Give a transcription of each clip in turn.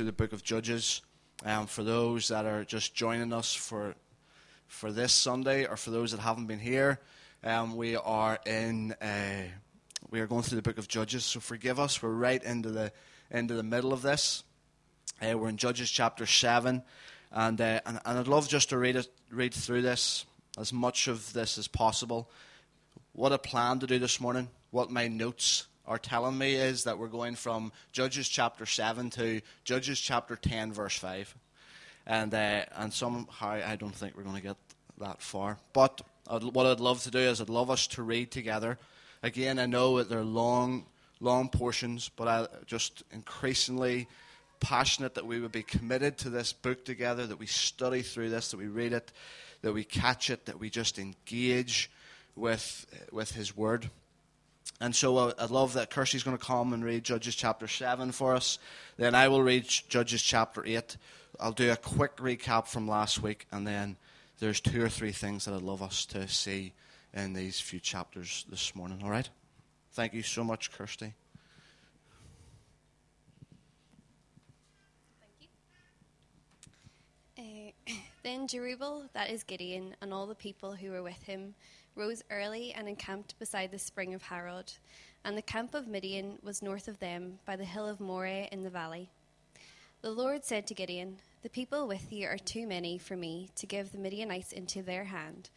through the book of Judges. Um, for those that are just joining us for for this Sunday, or for those that haven't been here, um, we are in uh, we are going through the book of Judges. So forgive us. We're right into the into the middle of this. Uh, we're in Judges chapter seven, and, uh, and and I'd love just to read it read through this as much of this as possible. What I plan to do this morning, what my notes are telling me is that we're going from Judges chapter 7 to Judges chapter 10, verse 5. And, uh, and somehow I don't think we're going to get that far. But I'd, what I'd love to do is I'd love us to read together. Again, I know that they're long, long portions, but I just increasingly passionate that we would be committed to this book together, that we study through this, that we read it, that we catch it, that we just engage with, with His Word. And so uh, I'd love that Kirsty's going to come and read Judges chapter 7 for us. Then I will read Judges chapter 8. I'll do a quick recap from last week, and then there's two or three things that I'd love us to see in these few chapters this morning. All right? Thank you so much, Kirsty. Uh, then Jerubbaal, that is Gideon, and all the people who were with him, rose early and encamped beside the spring of Harod. And the camp of Midian was north of them, by the hill of Moreh in the valley. The Lord said to Gideon, The people with you are too many for me to give the Midianites into their hand,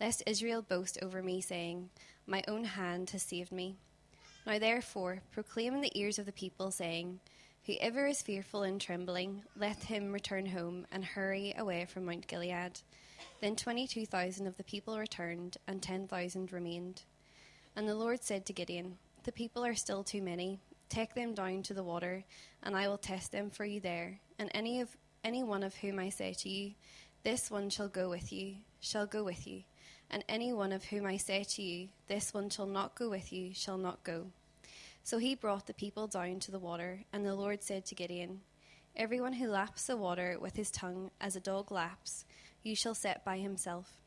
lest Israel boast over me, saying, My own hand has saved me. Now therefore proclaim in the ears of the people, saying, Whoever is fearful and trembling, let him return home and hurry away from Mount Gilead. Then 22,000 of the people returned, and 10,000 remained. And the Lord said to Gideon, The people are still too many. Take them down to the water, and I will test them for you there. And any of any one of whom I say to you, This one shall go with you, shall go with you. And any one of whom I say to you, This one shall not go with you, shall not go. So he brought the people down to the water, and the Lord said to Gideon, Everyone who laps the water with his tongue as a dog laps, you shall set by himself.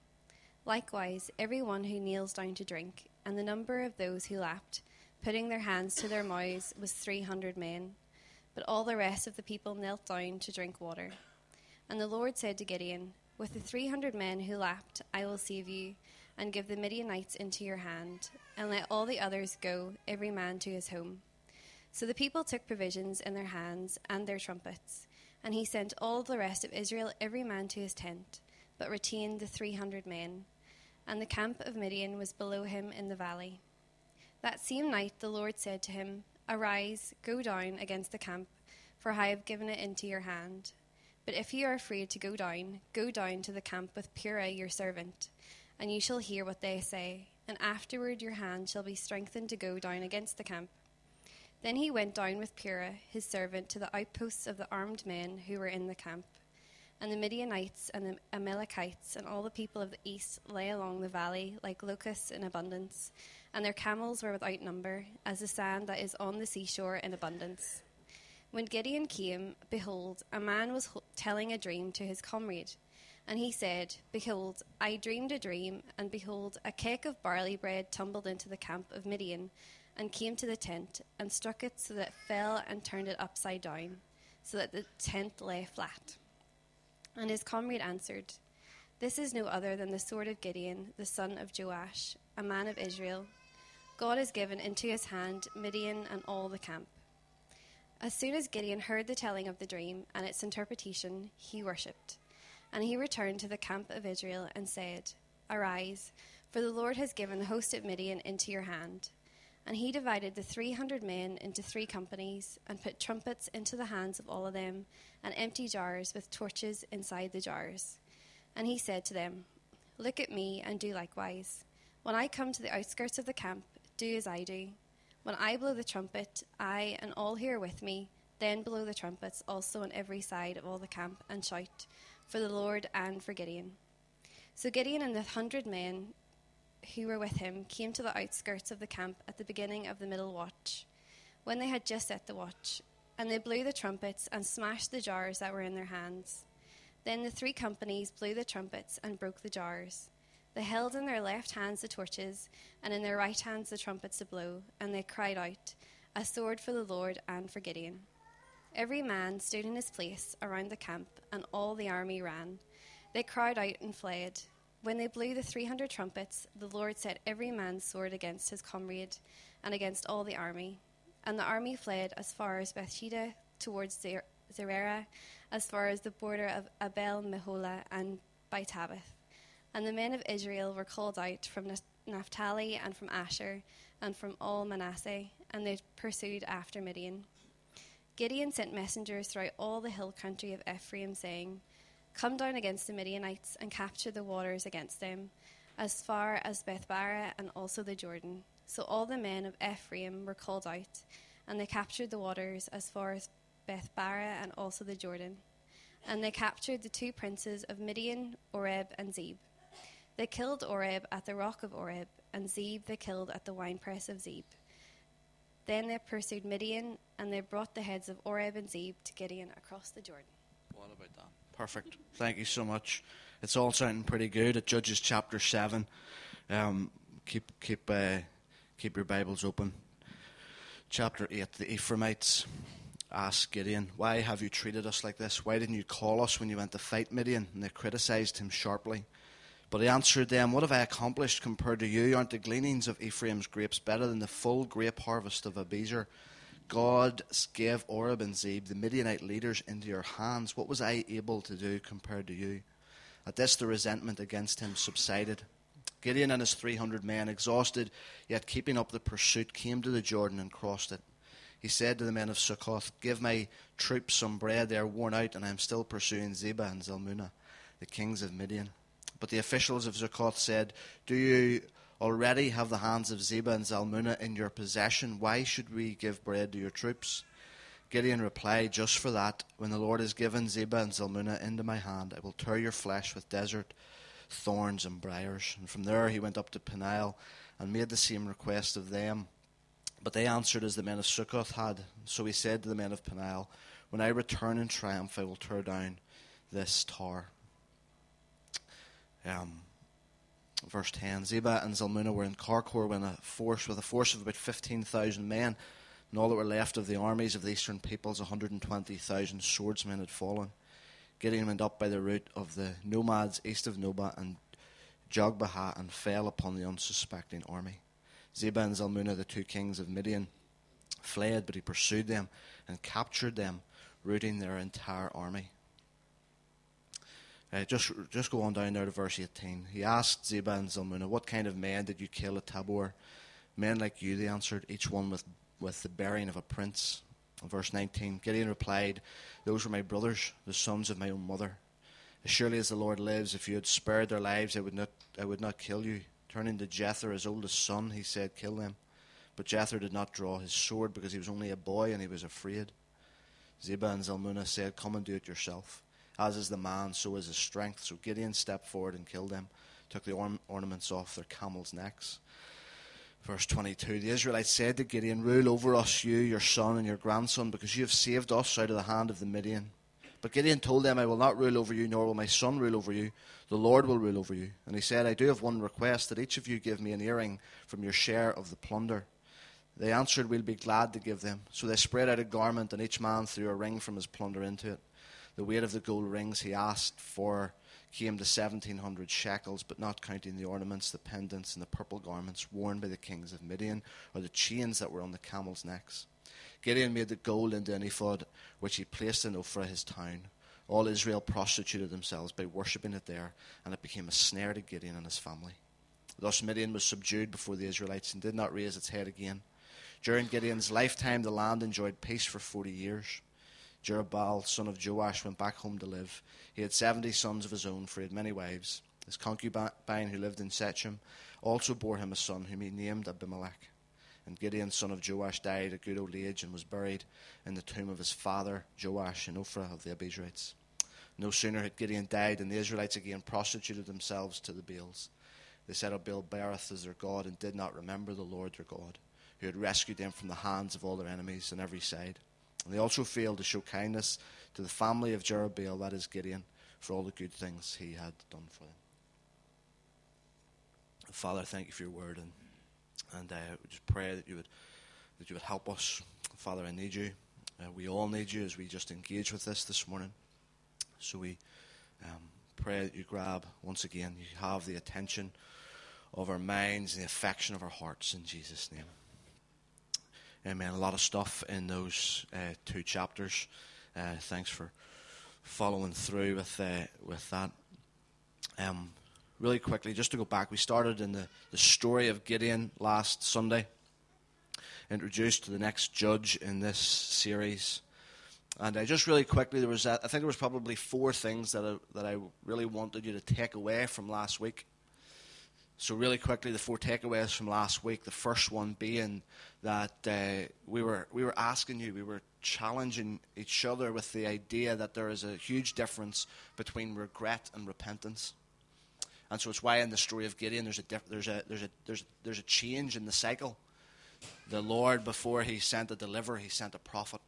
Likewise, every one who kneels down to drink, and the number of those who lapped, putting their hands to their mouths, was three hundred men. But all the rest of the people knelt down to drink water. And the Lord said to Gideon, With the three hundred men who lapped, I will save you, and give the Midianites into your hand, and let all the others go, every man to his home. So the people took provisions in their hands and their trumpets, and he sent all the rest of Israel, every man to his tent but retained the three hundred men. And the camp of Midian was below him in the valley. That same night the Lord said to him, Arise, go down against the camp, for I have given it into your hand. But if you are afraid to go down, go down to the camp with Purah your servant, and you shall hear what they say, and afterward your hand shall be strengthened to go down against the camp. Then he went down with Purah his servant to the outposts of the armed men who were in the camp. And the Midianites and the Amalekites and all the people of the east lay along the valley like locusts in abundance, and their camels were without number, as the sand that is on the seashore in abundance. When Gideon came, behold, a man was telling a dream to his comrade. And he said, Behold, I dreamed a dream, and behold, a cake of barley bread tumbled into the camp of Midian, and came to the tent, and struck it so that it fell and turned it upside down, so that the tent lay flat. And his comrade answered, This is no other than the sword of Gideon, the son of Joash, a man of Israel. God has given into his hand Midian and all the camp. As soon as Gideon heard the telling of the dream and its interpretation, he worshipped. And he returned to the camp of Israel and said, Arise, for the Lord has given the host of Midian into your hand. And he divided the three hundred men into three companies, and put trumpets into the hands of all of them, and empty jars with torches inside the jars. And he said to them, Look at me and do likewise. When I come to the outskirts of the camp, do as I do. When I blow the trumpet, I and all who are with me, then blow the trumpets also on every side of all the camp, and shout, For the Lord and for Gideon. So Gideon and the hundred men who were with him came to the outskirts of the camp at the beginning of the middle watch, when they had just set the watch, and they blew the trumpets and smashed the jars that were in their hands. Then the three companies blew the trumpets and broke the jars. They held in their left hands the torches, and in their right hands the trumpets to blow, and they cried out, A sword for the Lord and for Gideon. Every man stood in his place around the camp, and all the army ran. They cried out and fled. When they blew the three hundred trumpets, the Lord set every man's sword against his comrade and against all the army. And the army fled as far as Bethsheba towards Zer- Zererah, as far as the border of Abel Meholah and by Tabbath. And the men of Israel were called out from Naphtali and from Asher and from all Manasseh, and they pursued after Midian. Gideon sent messengers throughout all the hill country of Ephraim, saying, Come down against the Midianites and capture the waters against them, as far as Beth-barah and also the Jordan. So all the men of Ephraim were called out, and they captured the waters as far as Beth-barah and also the Jordan. And they captured the two princes of Midian, Oreb and Zeb. They killed Oreb at the rock of Oreb, and Zeb they killed at the winepress of Zeb. Then they pursued Midian, and they brought the heads of Oreb and Zeb to Gideon across the Jordan. What about that? Perfect. Thank you so much. It's all sounding pretty good. At Judges chapter seven, um, keep keep uh, keep your Bibles open. Chapter eight. The Ephraimites asked Gideon, "Why have you treated us like this? Why didn't you call us when you went to fight Midian?" And they criticized him sharply. But he answered them, What have I accomplished compared to you? Aren't the gleanings of Ephraim's grapes better than the full grape harvest of Abiezer? God gave Oreb and Zeb, the Midianite leaders, into your hands. What was I able to do compared to you? At this, the resentment against him subsided. Gideon and his 300 men, exhausted yet keeping up the pursuit, came to the Jordan and crossed it. He said to the men of Succoth, Give my troops some bread. They are worn out, and I am still pursuing Zebah and Zalmunna, the kings of Midian. But the officials of Succoth said, Do you already have the hands of Zebah and Zalmunna in your possession? Why should we give bread to your troops? Gideon replied, Just for that, when the Lord has given Zebah and Zalmunna into my hand, I will tear your flesh with desert thorns and briars. And from there he went up to Peniel and made the same request of them. But they answered as the men of Succoth had. So he said to the men of Peniel, When I return in triumph, I will tear down this tower. Um, verse 10 Zebah and Zalmunna were in Karkor when a force, with a force of about 15,000 men, and all that were left of the armies of the eastern peoples, 120,000 swordsmen had fallen. Gideon went up by the route of the nomads east of Nobah and Jogbehah and fell upon the unsuspecting army. Zebah and Zalmunna, the two kings of Midian, fled, but he pursued them and captured them, routing their entire army. Uh, just, just go on down there to verse 18. He asked Zebah and Zalmunna, What kind of men did you kill at Tabor? Men like you, they answered, each one with, with the bearing of a prince. verse 19, Gideon replied, Those were my brothers, the sons of my own mother. As surely as the Lord lives, if you had spared their lives, I would not, I would not kill you. Turning to Jether, his oldest son, he said, Kill them. But Jether did not draw his sword because he was only a boy and he was afraid. Zebah and Zalmunna said, Come and do it yourself. As is the man, so is his strength. So Gideon stepped forward and killed them, took the ornaments off their camels' necks. Verse 22 The Israelites said to Gideon, Rule over us, you, your son, and your grandson, because you have saved us out of the hand of the Midian. But Gideon told them, I will not rule over you, nor will my son rule over you. The Lord will rule over you. And he said, I do have one request, that each of you give me an earring from your share of the plunder. They answered, We'll be glad to give them. So they spread out a garment, and each man threw a ring from his plunder into it. The weight of the gold rings he asked for came to 1700 shekels, but not counting the ornaments, the pendants, and the purple garments worn by the kings of Midian, or the chains that were on the camels' necks. Gideon made the gold into an ephod, which he placed in Ophrah, his town. All Israel prostituted themselves by worshipping it there, and it became a snare to Gideon and his family. Thus Midian was subdued before the Israelites and did not raise its head again. During Gideon's lifetime, the land enjoyed peace for forty years. Jerubbaal, son of Joash, went back home to live. He had seventy sons of his own, for he had many wives. His concubine, who lived in Shechem, also bore him a son, whom he named Abimelech. And Gideon, son of Joash, died at good old age and was buried in the tomb of his father Joash in Ophrah of the Abiezrites. No sooner had Gideon died than the Israelites again prostituted themselves to the Baals. They set up Baal Berith as their god and did not remember the Lord their God, who had rescued them from the hands of all their enemies on every side. And they also failed to show kindness to the family of Jerubbaal, that is Gideon, for all the good things he had done for them. Father, thank you for your word, and and uh, just pray that you would that you would help us. Father, I need you. Uh, we all need you as we just engage with this this morning. So we um, pray that you grab, once again, you have the attention of our minds and the affection of our hearts in Jesus' name. Amen. A lot of stuff in those uh, two chapters. Uh, thanks for following through with uh, with that. Um, really quickly, just to go back, we started in the, the story of Gideon last Sunday, introduced to the next judge in this series. And uh, just really quickly, there was uh, I think there was probably four things that I, that I really wanted you to take away from last week. So really quickly, the four takeaways from last week. The first one being that uh, we were we were asking you, we were challenging each other with the idea that there is a huge difference between regret and repentance. And so it's why in the story of Gideon there's a diff- there's a there's a there's there's a change in the cycle. The Lord before he sent a deliverer, he sent a prophet.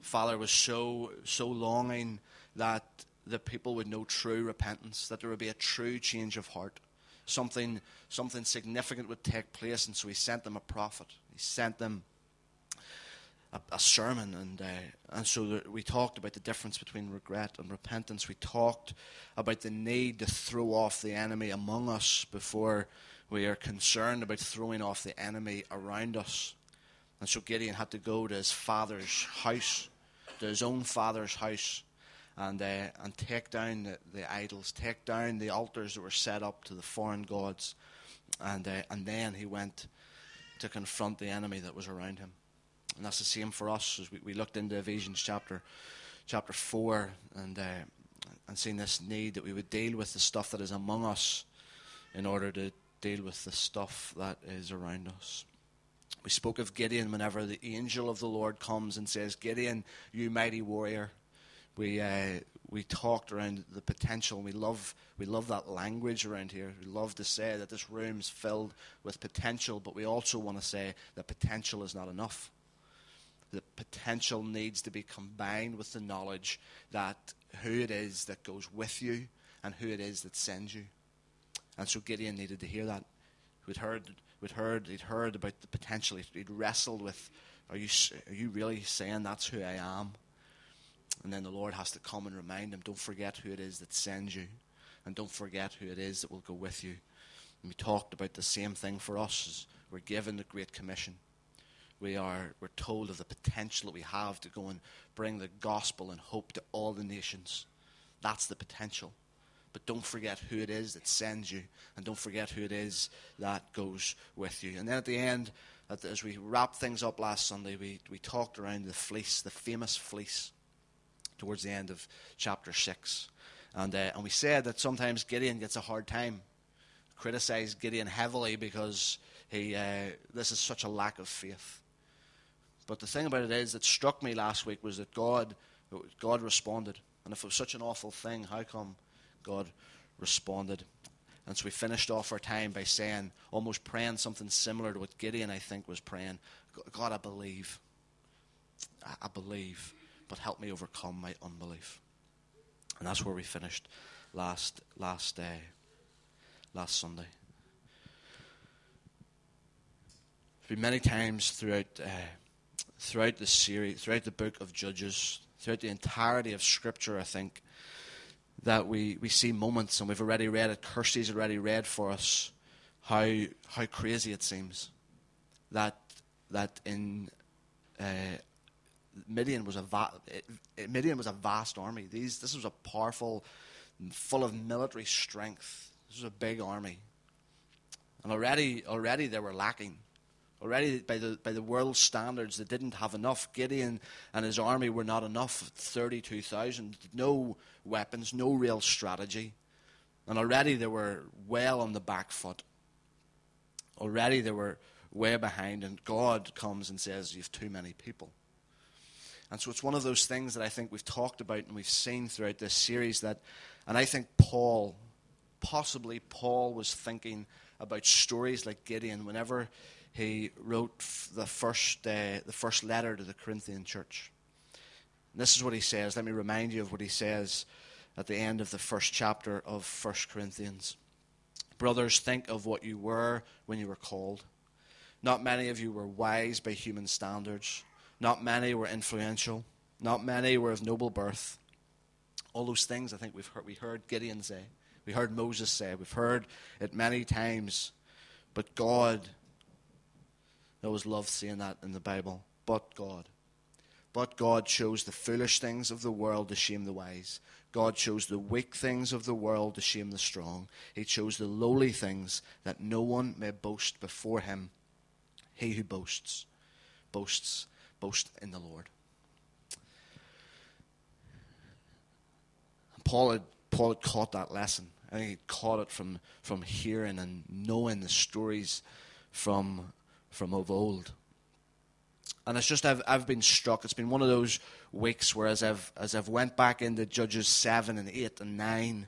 Father was so so longing that the people would know true repentance, that there would be a true change of heart. Something something significant would take place, and so he sent them a prophet. He sent them a, a sermon, and uh, and so we talked about the difference between regret and repentance. We talked about the need to throw off the enemy among us before we are concerned about throwing off the enemy around us. And so Gideon had to go to his father's house, to his own father's house, and uh, and take down the, the, idols, take down the altars that were set up to the foreign gods, and uh, and then he went to confront the enemy that was around him. And that's the same for us as we, we looked into Ephesians chapter chapter four and uh, and seeing this need that we would deal with the stuff that is among us in order to deal with the stuff that is around us. We spoke of Gideon whenever the angel of the Lord comes and says, Gideon, you mighty warrior. We, uh, we talked around the potential. We love, we love that language around here. We love to say that this room is filled with potential, but we also want to say that potential is not enough the potential needs to be combined with the knowledge that who it is that goes with you and who it is that sends you. And so Gideon needed to hear that. We'd heard, we'd heard, he'd heard about the potential. He'd wrestled with, are you, are you really saying that's who I am? And then the Lord has to come and remind him, don't forget who it is that sends you. And don't forget who it is that will go with you. And we talked about the same thing for us we're given the Great Commission we are we're told of the potential that we have to go and bring the gospel and hope to all the nations. That's the potential. But don't forget who it is that sends you, and don't forget who it is that goes with you. And then at the end, as we wrapped things up last Sunday, we, we talked around the fleece, the famous fleece, towards the end of chapter 6. And, uh, and we said that sometimes Gideon gets a hard time. Criticized Gideon heavily because he, uh, this is such a lack of faith. But the thing about it is, that struck me last week was that God, God responded. And if it was such an awful thing, how come God responded? And so we finished off our time by saying, almost praying something similar to what Gideon, I think, was praying God, I believe. I believe, but help me overcome my unbelief. And that's where we finished last, last day, last Sunday. There's been many times throughout. Uh, throughout the series, throughout the book of Judges, throughout the entirety of Scripture, I think, that we, we see moments, and we've already read it, Kirsty's already read for us, how, how crazy it seems. That, that in uh, Midian was a va- Midian was a vast army. These, this was a powerful, full of military strength. This was a big army, and already already they were lacking. Already, by the, by the world standards, they didn't have enough. Gideon and his army were not enough 32,000. No weapons, no real strategy. And already they were well on the back foot. Already they were way behind, and God comes and says, You've too many people. And so it's one of those things that I think we've talked about and we've seen throughout this series that, and I think Paul, possibly Paul was thinking about stories like Gideon whenever he wrote the first, uh, the first letter to the Corinthian church. And this is what he says. Let me remind you of what he says at the end of the first chapter of 1 Corinthians. Brothers, think of what you were when you were called. Not many of you were wise by human standards, Not many were influential. Not many were of noble birth. All those things I think we've heard, we heard Gideon say. We heard Moses say. We've heard it many times. But God, I always love seeing that in the Bible. But God. But God chose the foolish things of the world to shame the wise. God chose the weak things of the world to shame the strong. He chose the lowly things that no one may boast before him. He who boasts, boasts, boast in the Lord. Paul had, Paul had caught that lesson. I think he caught it from, from hearing and knowing the stories from, from of old. And it's just I've I've been struck. It's been one of those weeks where as I've as I've went back into Judges seven and eight and nine,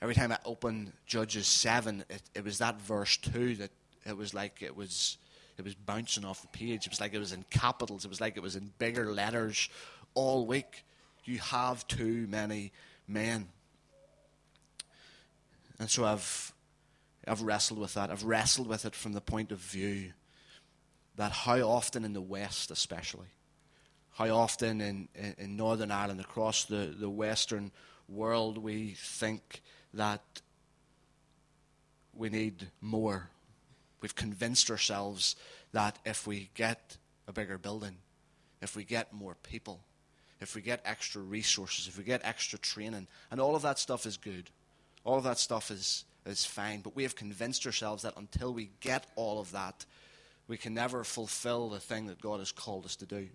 every time I opened Judges seven, it, it was that verse two that it was like it was it was bouncing off the page. It was like it was in capitals. It was like it was in bigger letters all week. You have too many men. And so I've I've wrestled with that. I've wrestled with it from the point of view that how often in the West, especially, how often in, in, Northern Ireland, across the, the Western world, we think that we need more. We've convinced ourselves that if we get a bigger building, if we get more people, if we get extra resources, if we get extra training, and all of that stuff is good. All of that stuff is, is fine. But we have convinced ourselves that until we get all of that, we can never fulfill the thing that God has called us to do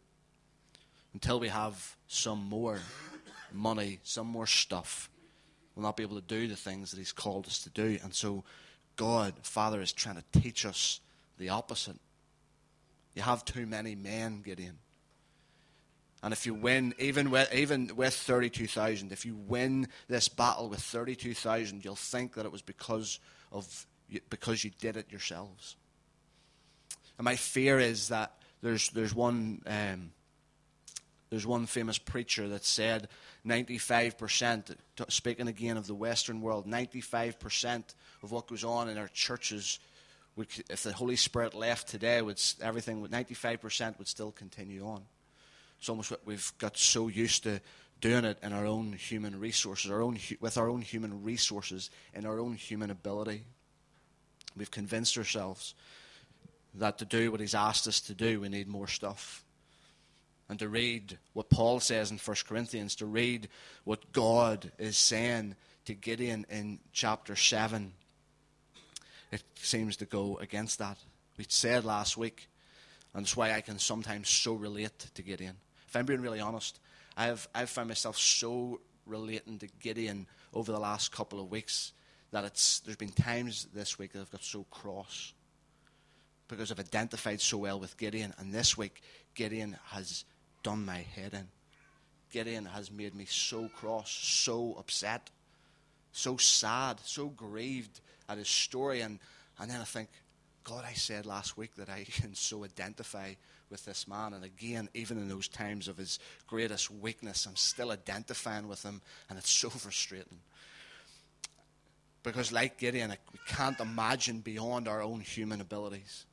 until we have some more money, some more stuff. We'll not be able to do the things that He's called us to do. And so, God, Father, is trying to teach us the opposite. You have too many men, Gideon. And if you win, even with, even with 32,000, if you win this battle with 32,000, you'll think that it was because, of, because you did it yourselves. And my fear is that there's, there's, one, um, there's one famous preacher that said 95%, speaking again of the Western world, 95% of what goes on in our churches, would, if the Holy Spirit left today, would, everything, 95% would still continue on. It's almost what we've got so used to doing it in our own human resources, our own, with our own human resources, in our own human ability. We've convinced ourselves that to do what he's asked us to do, we need more stuff. And to read what Paul says in 1 Corinthians, to read what God is saying to Gideon in chapter 7, it seems to go against that. We said last week, and that's why I can sometimes so relate to Gideon. If I'm being really honest, I've, I've found myself so relating to Gideon over the last couple of weeks that it's, there's been times this week that I've got so cross because I've identified so well with Gideon. And this week, Gideon has done my head in. Gideon has made me so cross, so upset, so sad, so grieved at his story. And, and then I think, God, I said last week that I can so identify with this man. And again, even in those times of his greatest weakness, I'm still identifying with him. And it's so frustrating. Because, like Gideon, we can't imagine beyond our own human abilities.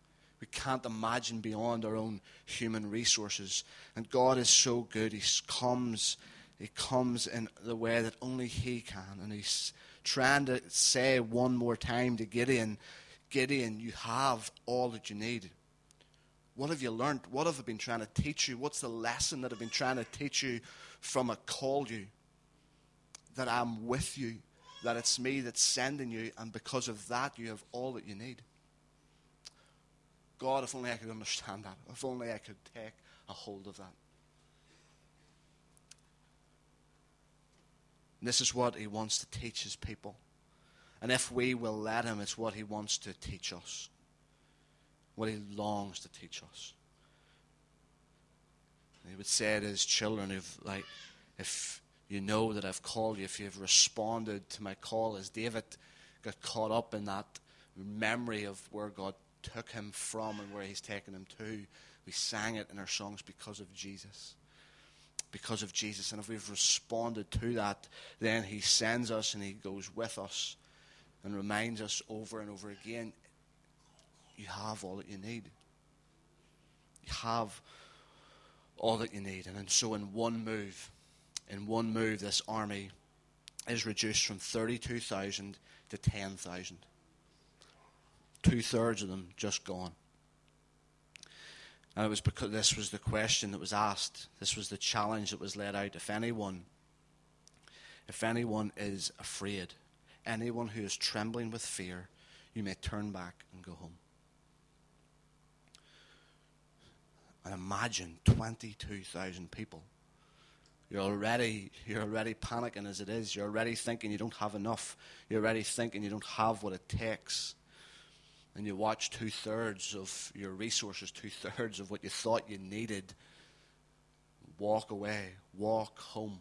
We can't imagine beyond our own human resources. And God is so good. He comes, He comes in the way that only He can. And He's trying to say one more time to Gideon, Gideon, you have all that you need. What have you learned? What have I been trying to teach you? What's the lesson that I've been trying to teach you from I called you? That I'm with you, that it's me that's sending you, and because of that, you have all that you need. God, if only I could understand that. If only I could take a hold of that. And this is what he wants to teach his people. And if we will let him, it's what he wants to teach us. What he longs to teach us. And he would say to his children, if, like, if you know that I've called you, if you've responded to my call, as David got caught up in that memory of where God took him from and where he's taken him to. We sang it in our songs because of Jesus. Because of Jesus. And if we've responded to that, then he sends us and he goes with us and reminds us over and over again you have all that you need. You have all that you need. And so, in one move, in one move, this army is reduced from 32,000 to 10,000. Two thirds of them just gone. And it was because this was the question that was asked. This was the challenge that was laid out. If anyone, if anyone is afraid, anyone who is trembling with fear, you may turn back and go home. And imagine 22,000 people. You're already, you're already panicking as it is. You're already thinking you don't have enough. You're already thinking you don't have what it takes and you watch two thirds of your resources, two thirds of what you thought you needed, walk away, walk home.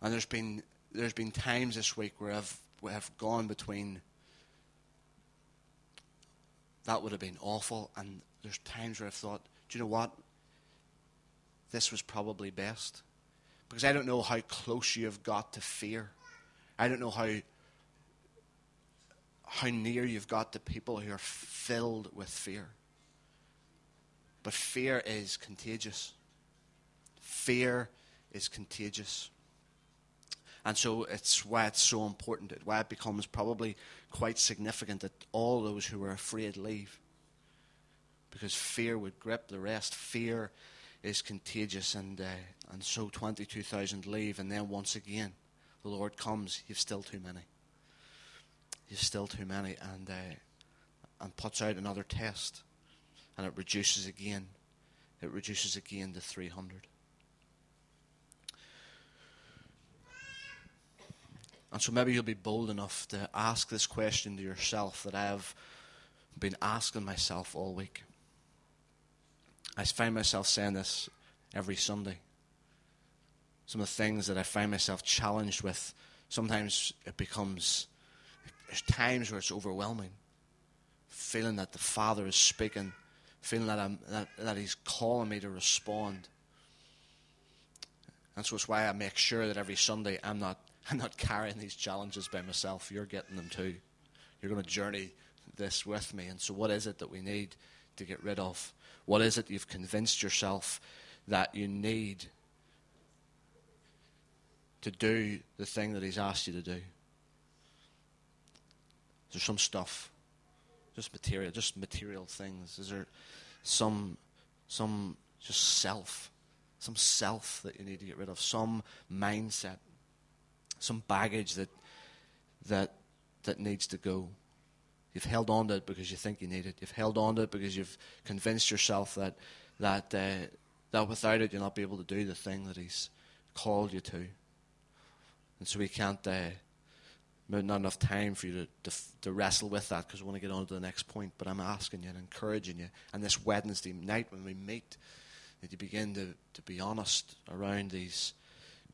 And there's been there's been times this week where I've where I've gone between that would have been awful, and there's times where I've thought, do you know what? This was probably best. Because I don't know how close you have got to fear. I don't know how how near you've got to people who are filled with fear. But fear is contagious. Fear is contagious. And so it's why it's so important, why it becomes probably quite significant that all those who are afraid leave. Because fear would grip the rest. Fear is contagious, and, uh, and so 22,000 leave, and then once again, the Lord comes, you've still too many is still too many, and uh, and puts out another test, and it reduces again. It reduces again to 300. And so maybe you'll be bold enough to ask this question to yourself that I have been asking myself all week. I find myself saying this every Sunday. Some of the things that I find myself challenged with, sometimes it becomes there's times where it's overwhelming, feeling that the Father is speaking, feeling that, I'm, that, that He's calling me to respond. And so it's why I make sure that every Sunday I'm not, I'm not carrying these challenges by myself. You're getting them too. You're going to journey this with me. And so, what is it that we need to get rid of? What is it you've convinced yourself that you need to do the thing that He's asked you to do? There's some stuff, just material, just material things. Is there some, some just self, some self that you need to get rid of, some mindset, some baggage that that that needs to go. You've held on to it because you think you need it. You've held on to it because you've convinced yourself that that uh, that without it you'll not be able to do the thing that He's called you to. And so we can't uh, not enough time for you to, to, to wrestle with that because we want to get on to the next point. But I'm asking you and encouraging you. And this Wednesday night when we meet, that you begin to, to be honest around these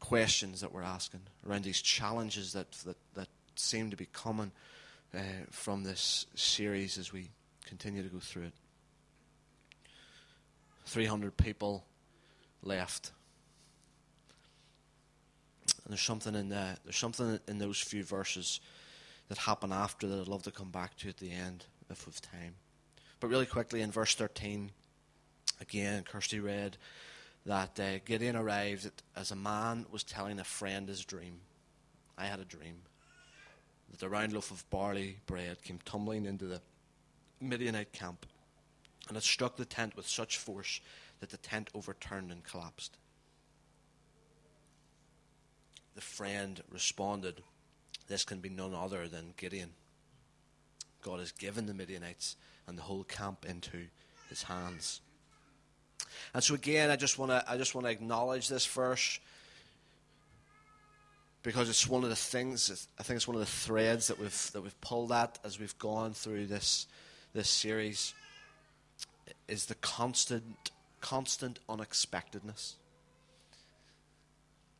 questions that we're asking, around these challenges that, that, that seem to be coming uh, from this series as we continue to go through it. 300 people left. And there's something in that. There's something in those few verses that happen after that I'd love to come back to at the end if we've time. But really quickly in verse 13, again, Kirsty read that uh, Gideon arrived as a man was telling a friend his dream. I had a dream that the round loaf of barley bread came tumbling into the Midianite camp, and it struck the tent with such force that the tent overturned and collapsed the friend responded, This can be none other than Gideon. God has given the Midianites and the whole camp into his hands. And so again, I just want to I just want to acknowledge this verse because it's one of the things I think it's one of the threads that we've that we've pulled at as we've gone through this this series is the constant constant unexpectedness.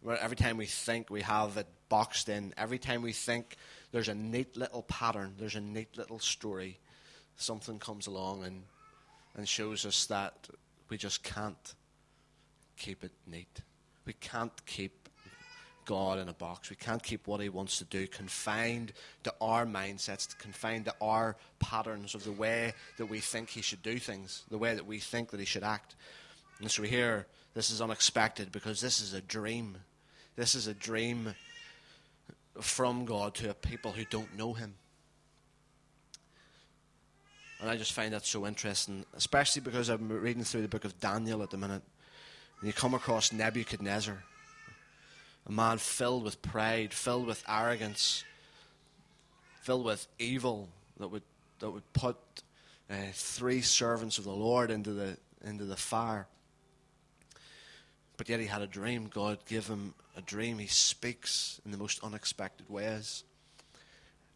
Every time we think we have it boxed in, every time we think there's a neat little pattern, there's a neat little story, something comes along and, and shows us that we just can't keep it neat. We can't keep God in a box. We can't keep what He wants to do confined to our mindsets, confined to our patterns of the way that we think He should do things, the way that we think that He should act. And so we hear this is unexpected because this is a dream. This is a dream from God to a people who don't know Him. And I just find that so interesting, especially because I'm reading through the book of Daniel at the minute. And you come across Nebuchadnezzar, a man filled with pride, filled with arrogance, filled with evil that would, that would put uh, three servants of the Lord into the, into the fire. But yet he had a dream. God gave him a dream. He speaks in the most unexpected ways.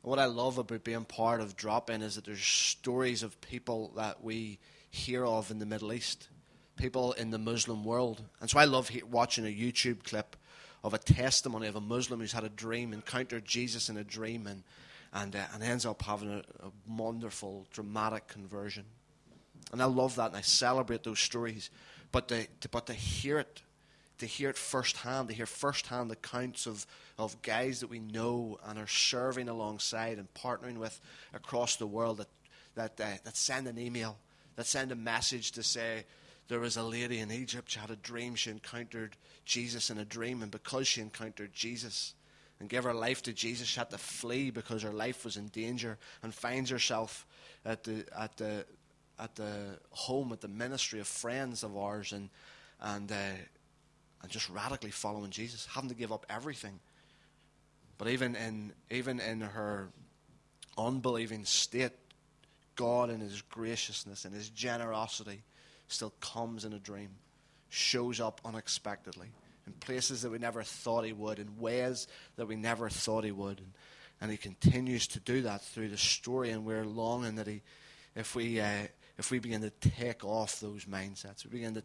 And what I love about being part of Drop In is that there's stories of people that we hear of in the Middle East, people in the Muslim world. And so I love he- watching a YouTube clip of a testimony of a Muslim who's had a dream, encountered Jesus in a dream, and, and, uh, and ends up having a, a wonderful, dramatic conversion. And I love that, and I celebrate those stories. But to, to, but to hear it to hear it firsthand, to hear firsthand accounts of, of guys that we know and are serving alongside and partnering with across the world that, that, uh, that send an email, that send a message to say, there was a lady in Egypt, she had a dream, she encountered Jesus in a dream, and because she encountered Jesus and gave her life to Jesus, she had to flee because her life was in danger and finds herself at the, at the, at the home, at the ministry of friends of ours, and, and uh, and just radically following Jesus, having to give up everything. But even in even in her unbelieving state, God in his graciousness and his generosity still comes in a dream, shows up unexpectedly in places that we never thought he would, in ways that we never thought he would. And, and he continues to do that through the story, and we're longing that he, if we, uh, if we begin to take off those mindsets, we begin to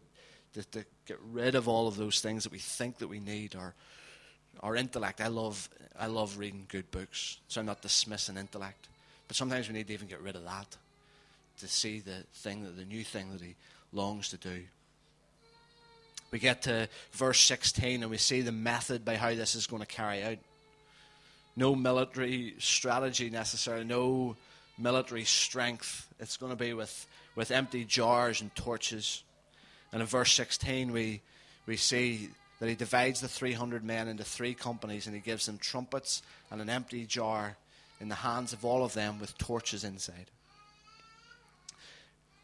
to, to get rid of all of those things that we think that we need or our intellect. I love I love reading good books, so I'm not dismissing intellect. But sometimes we need to even get rid of that to see the thing that the new thing that he longs to do. We get to verse 16 and we see the method by how this is going to carry out. No military strategy necessarily, no military strength. It's going to be with, with empty jars and torches. And in verse 16, we, we see that he divides the 300 men into three companies and he gives them trumpets and an empty jar in the hands of all of them with torches inside.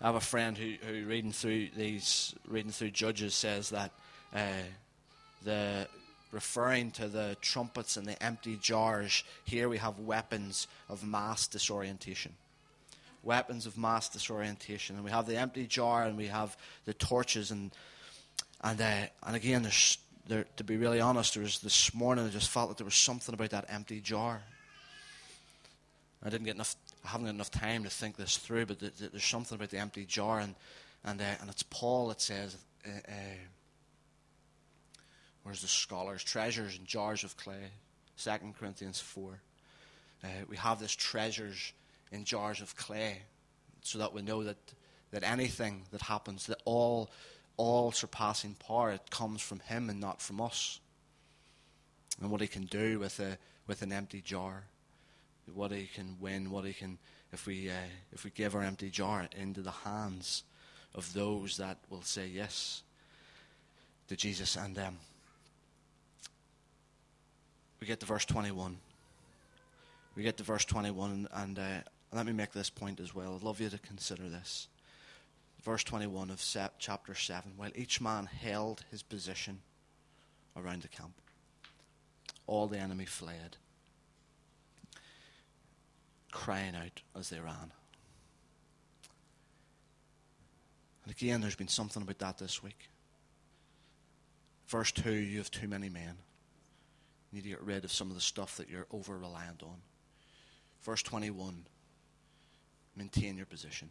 I have a friend who, who reading through these, reading through Judges, says that uh, the referring to the trumpets and the empty jars, here we have weapons of mass disorientation weapons of mass disorientation. And we have the empty jar and we have the torches. And, and, uh, and again, there's, there, to be really honest, there was this morning I just felt that there was something about that empty jar. I didn't get enough, I haven't got enough time to think this through, but th- th- there's something about the empty jar. And, and, uh, and it's Paul that says, uh, uh, where's the scholars? Treasures in jars of clay. Second Corinthians 4. Uh, we have this treasures in jars of clay so that we know that, that anything that happens, that all, all surpassing power, it comes from Him and not from us. And what He can do with, a, with an empty jar, what He can win, what He can, if we, uh, if we give our empty jar into the hands of those that will say yes to Jesus. And um, we get to verse 21. We get to verse 21, and uh, let me make this point as well. I'd love you to consider this. Verse 21 of chapter 7 while each man held his position around the camp, all the enemy fled, crying out as they ran. And again, there's been something about that this week. Verse 2 you have too many men. You need to get rid of some of the stuff that you're over reliant on. Verse 21 maintain your position.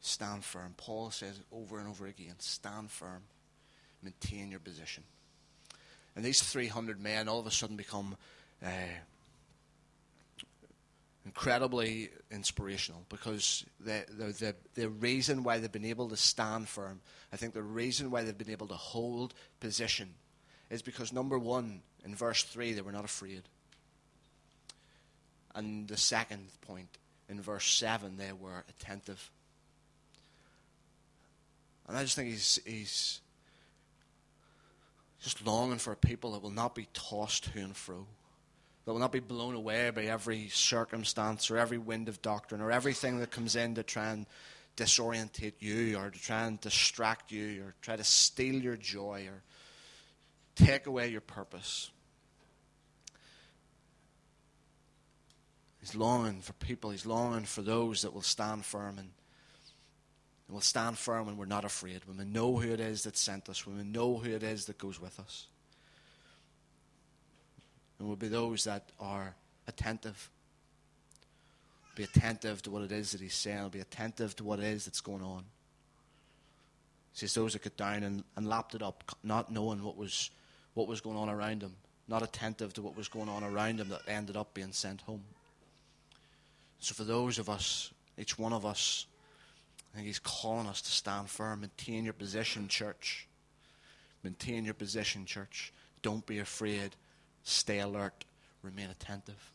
Stand firm. Paul says over and over again stand firm, maintain your position. And these 300 men all of a sudden become uh, incredibly inspirational because the, the, the, the reason why they've been able to stand firm, I think the reason why they've been able to hold position is because, number one, in verse 3, they were not afraid. And the second point, in verse 7, they were attentive. And I just think he's, he's just longing for a people that will not be tossed to and fro, that will not be blown away by every circumstance or every wind of doctrine or everything that comes in to try and disorientate you or to try and distract you or try to steal your joy or take away your purpose. He's longing for people. He's longing for those that will stand firm and will stand firm when we're not afraid, when we know who it is that sent us, when we know who it is that goes with us. And we'll be those that are attentive. Be attentive to what it is that he's saying. Be attentive to what it is that's going on. Says those that get down and, and lapped it up, not knowing what was what was going on around them, not attentive to what was going on around them that ended up being sent home. So for those of us, each one of us, I think he's calling us to stand firm. Maintain your position, church. Maintain your position, church. Don't be afraid. Stay alert. Remain attentive.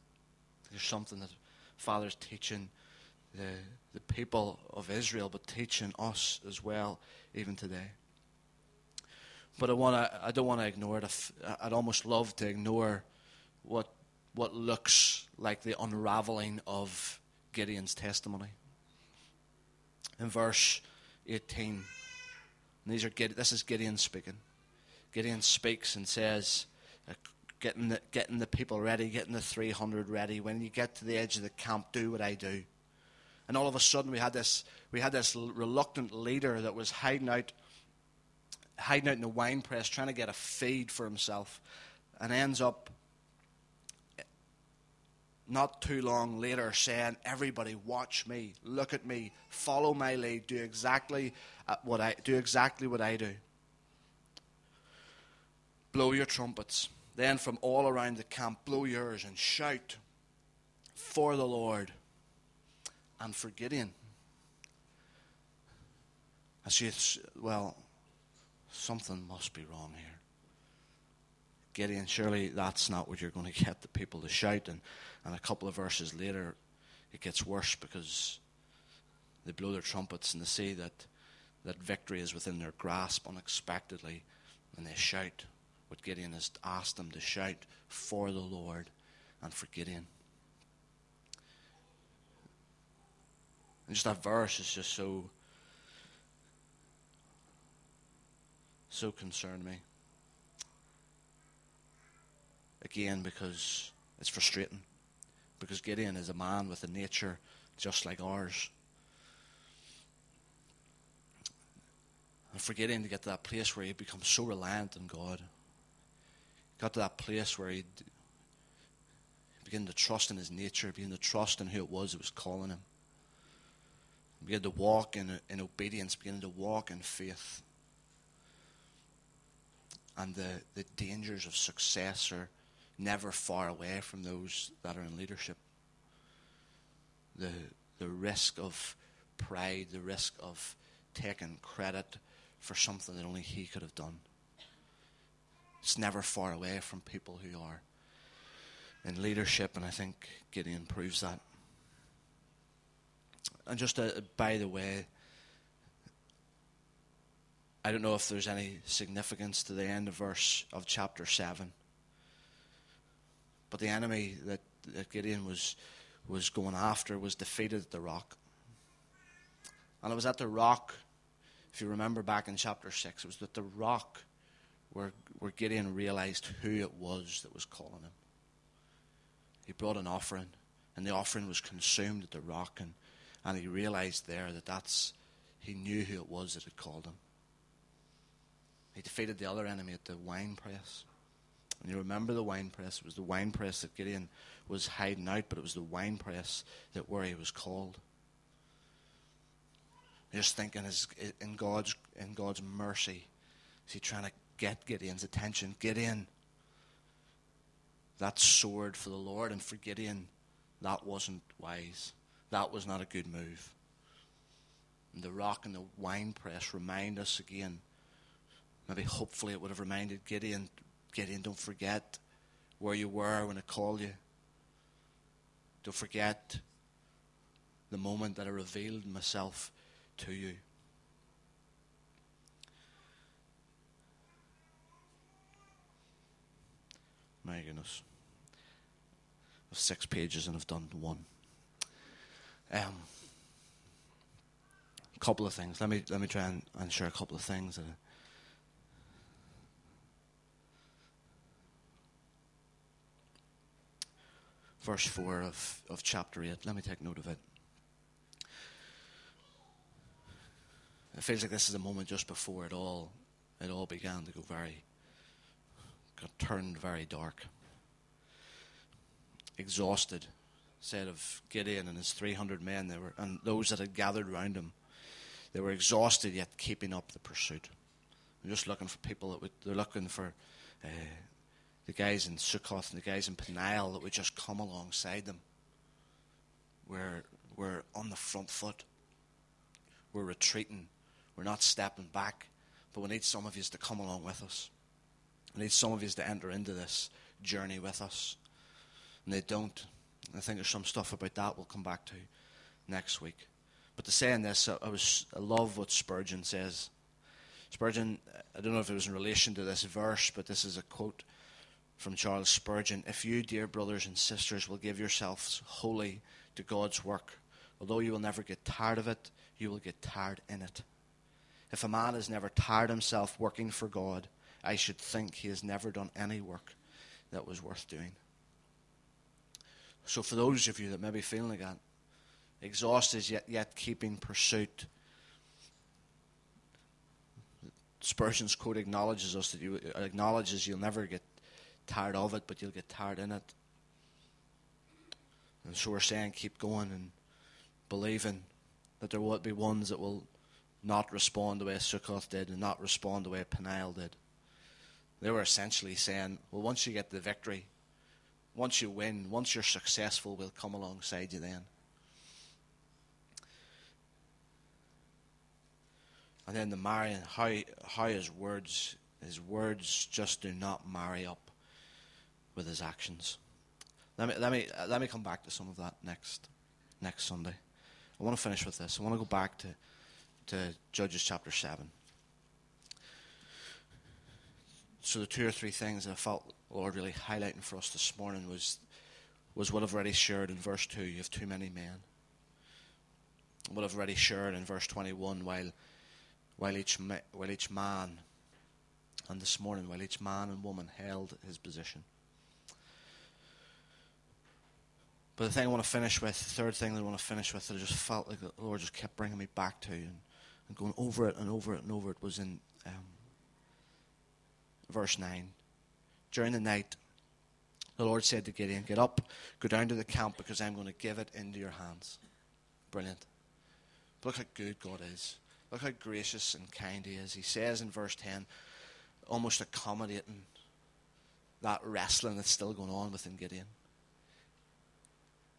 There's something that Father's teaching the, the people of Israel, but teaching us as well, even today. But I want to. I don't want to ignore it. I'd almost love to ignore what what looks like the unraveling of Gideon's testimony in verse 18. These are this is Gideon speaking. Gideon speaks and says, uh, getting the, getting the people ready, getting the 300 ready. When you get to the edge of the camp, do what I do. And all of a sudden, we had this, we had this reluctant leader that was hiding out, hiding out in the wine press, trying to get a feed for himself, and ends up not too long later saying, Everybody, watch me, look at me, follow my lead, do exactly uh, what I do exactly what I do. Blow your trumpets. Then from all around the camp, blow yours and shout for the Lord and for Gideon. I see well, something must be wrong here. Gideon, surely that's not what you're going to get the people to shout. And and a couple of verses later, it gets worse because they blow their trumpets and they see that, that victory is within their grasp unexpectedly, and they shout what Gideon has asked them to shout for the Lord and for Gideon. And just that verse is just so so concerned me. Again, because it's frustrating because Gideon is a man with a nature just like ours. And for Gideon to get to that place where he becomes so reliant on God, got to that place where he began to trust in his nature, began to trust in who it was that was calling him, began to walk in, in obedience, began to walk in faith. And the, the dangers of success are never far away from those that are in leadership. The, the risk of pride, the risk of taking credit for something that only he could have done. It's never far away from people who are in leadership, and I think Gideon proves that. And just uh, by the way, I don't know if there's any significance to the end of verse of chapter 7. But the enemy that, that Gideon was, was going after was defeated at the rock. And it was at the rock, if you remember back in chapter 6, it was at the rock where, where Gideon realized who it was that was calling him. He brought an offering, and the offering was consumed at the rock, and, and he realized there that that's, he knew who it was that had called him. He defeated the other enemy at the wine press. And you remember the wine press. It was the wine press that Gideon was hiding out, but it was the wine press that where he was called. Just thinking, is in God's in God's mercy, is he trying to get Gideon's attention? Gideon, that sword for the Lord, and for Gideon, that wasn't wise. That was not a good move. And the rock and the wine press remind us again. Maybe hopefully it would have reminded Gideon Gideon, don't forget where you were when I called you. Don't forget the moment that I revealed myself to you. My goodness. I've six pages and I've done one. Um, a couple of things. Let me let me try and, and share a couple of things. That verse 4 of, of chapter 8. Let me take note of it. It feels like this is a moment just before it all it all began to go very got turned very dark. Exhausted, said of Gideon and his three hundred men they were and those that had gathered round him. They were exhausted yet keeping up the pursuit. They're just looking for people that would they're looking for uh, the guys in Sukkoth and the guys in Peniel that would just come alongside them. We're, we're on the front foot. We're retreating. We're not stepping back. But we need some of you to come along with us. We need some of you to enter into this journey with us. And they don't. I think there's some stuff about that we'll come back to next week. But to say in this, I, was, I love what Spurgeon says. Spurgeon, I don't know if it was in relation to this verse, but this is a quote from Charles Spurgeon If you, dear brothers and sisters, will give yourselves wholly to God's work, although you will never get tired of it, you will get tired in it. If a man has never tired himself working for God, I should think he has never done any work that was worth doing. So, for those of you that may be feeling like that, exhausted yet, yet keeping pursuit, Spurgeon's quote acknowledges us that you acknowledges you'll never get tired of it, but you'll get tired in it. And so we're saying keep going and believing that there will be ones that will not respond the way Sukkoth did and not respond the way Peniel did. They were essentially saying, well, once you get the victory, once you win, once you're successful, we'll come alongside you then. And then the marrying, how, how his words, his words just do not marry up with his actions. Let me, let me, uh, let me come back to some of that next, next Sunday. I want to finish with this. I want to go back to, to Judges chapter 7. So the two or three things that I felt Lord really highlighting for us this morning was, was what I've already shared in verse 2. You have too many men. What I've already shared in verse 21, while, while, each, while each man, and this morning, while each man and woman held his position. But the thing I want to finish with, the third thing that I want to finish with, that I just felt like the Lord just kept bringing me back to and, and going over it and over it and over it, was in um, verse 9. During the night, the Lord said to Gideon, Get up, go down to the camp, because I'm going to give it into your hands. Brilliant. But look how good God is. Look how gracious and kind He is. He says in verse 10, almost accommodating that wrestling that's still going on within Gideon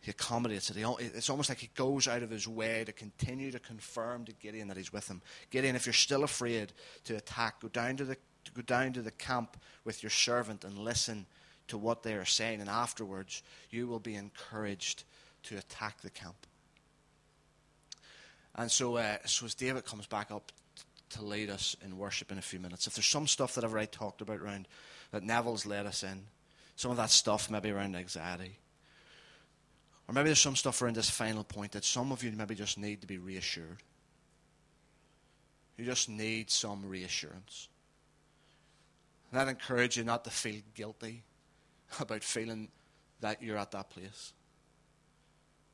he accommodates it. He, it's almost like he goes out of his way to continue to confirm to Gideon that he's with him. Gideon, if you're still afraid to attack, go down to the go down to the camp with your servant and listen to what they are saying, and afterwards you will be encouraged to attack the camp. And so, uh, so as David comes back up to lead us in worship in a few minutes, if there's some stuff that I've already talked about around that Neville's led us in, some of that stuff maybe around anxiety or maybe there's some stuff around this final point that some of you maybe just need to be reassured. You just need some reassurance. And I'd encourage you not to feel guilty about feeling that you're at that place.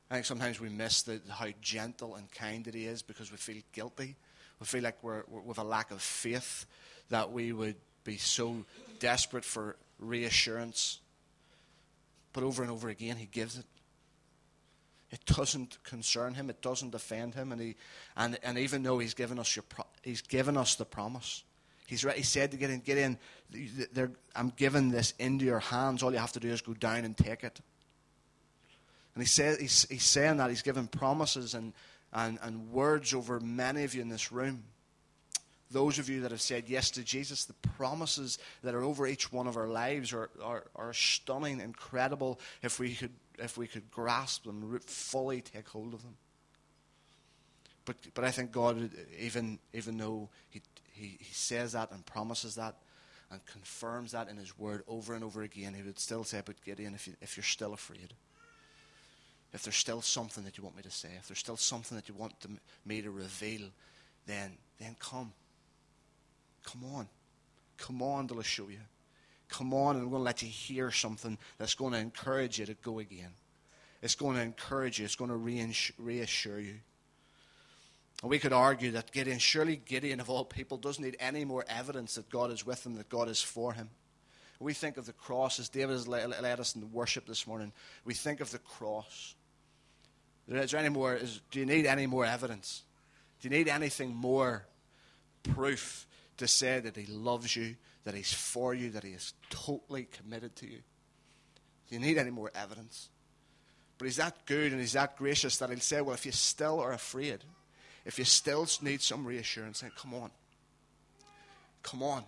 I think sometimes we miss the, how gentle and kind He is because we feel guilty. We feel like we're, we're with a lack of faith that we would be so desperate for reassurance. But over and over again, He gives it. It doesn't concern him. It doesn't offend him. And, he, and, and even though he's given us, your pro, he's given us the promise, he's he said to get in, get in. I'm giving this into your hands. All you have to do is go down and take it. And he said, he's, he's saying that. He's given promises and, and, and words over many of you in this room Those of you that have said yes to Jesus, the promises that are over each one of our lives are, are, are stunning, incredible if we could, if we could grasp them, fully take hold of them. But, but I think God, even, even though he, he, he says that and promises that and confirms that in His Word over and over again, He would still say, But Gideon, if, you, if you're still afraid, if there's still something that you want me to say, if there's still something that you want to, me to reveal, then, then come. Come on. Come on till I show you. Come on, and I'm going to let you hear something that's going to encourage you to go again. It's going to encourage you, it's going to reassure you. And we could argue that Gideon, surely Gideon of all people, doesn't need any more evidence that God is with him, that God is for him. We think of the cross, as David has led us in worship this morning. We think of the cross. Is there any more? Is, do you need any more evidence? Do you need anything more proof to say that He loves you, that He's for you, that He is totally committed to you? Do you need any more evidence? But He's that good and He's that gracious that He'll say, Well, if you still are afraid, if you still need some reassurance, then come on. Come on.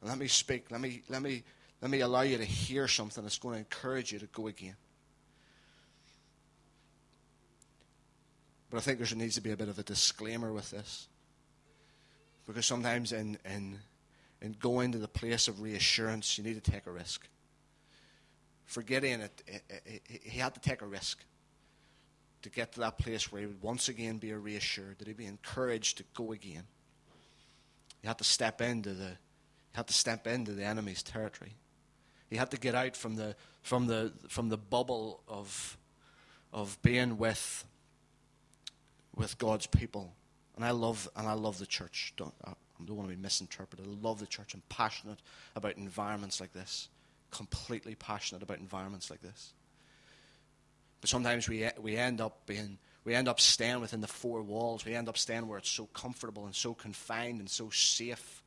Let me speak. Let me, let, me, let me allow you to hear something that's going to encourage you to go again. But I think there needs to be a bit of a disclaimer with this. Because sometimes in, in, in going to the place of reassurance, you need to take a risk. For Gideon, it, it, it, he had to take a risk to get to that place where he would once again be reassured, that he'd be encouraged to go again. He had to step into the, he had to step into the enemy's territory. He had to get out from the, from the, from the bubble of, of being with with God's people. And I love, and I love the church. Don't, uh, I don't want to be misinterpreted. I love the church. I'm passionate about environments like this. Completely passionate about environments like this. But sometimes we, we end up being, we end up staying within the four walls. We end up staying where it's so comfortable and so confined and so safe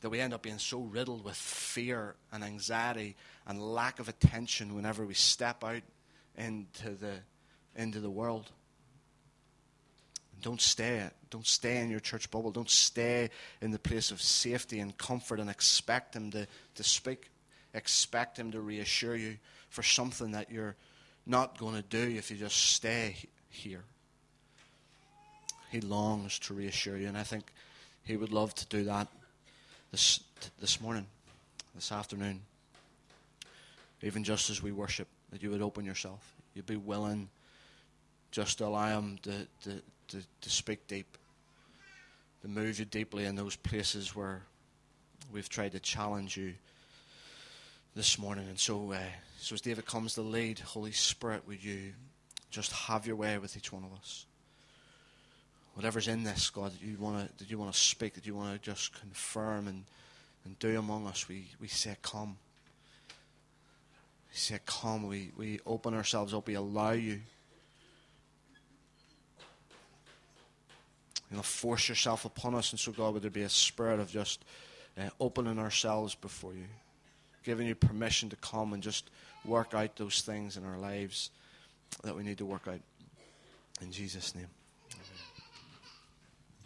that we end up being so riddled with fear and anxiety and lack of attention whenever we step out into the, into the world. Don't stay. Don't stay in your church bubble. Don't stay in the place of safety and comfort and expect Him to, to speak. Expect Him to reassure you for something that you're not going to do if you just stay here. He longs to reassure you, and I think He would love to do that this, this morning, this afternoon. Even just as we worship, that you would open yourself. You'd be willing just to allow Him to, to, to, to speak deep, to move you deeply in those places where we've tried to challenge you this morning. And so, uh, so as David comes to lead, Holy Spirit, would you just have your way with each one of us? Whatever's in this, God, that you want to that you want to speak, that you want to just confirm and, and do among us, we, we say, Come. We say, Come. We, we open ourselves up. We allow you you know, force yourself upon us. And so, God, would there be a spirit of just uh, opening ourselves before you, giving you permission to come and just work out those things in our lives that we need to work out. In Jesus' name.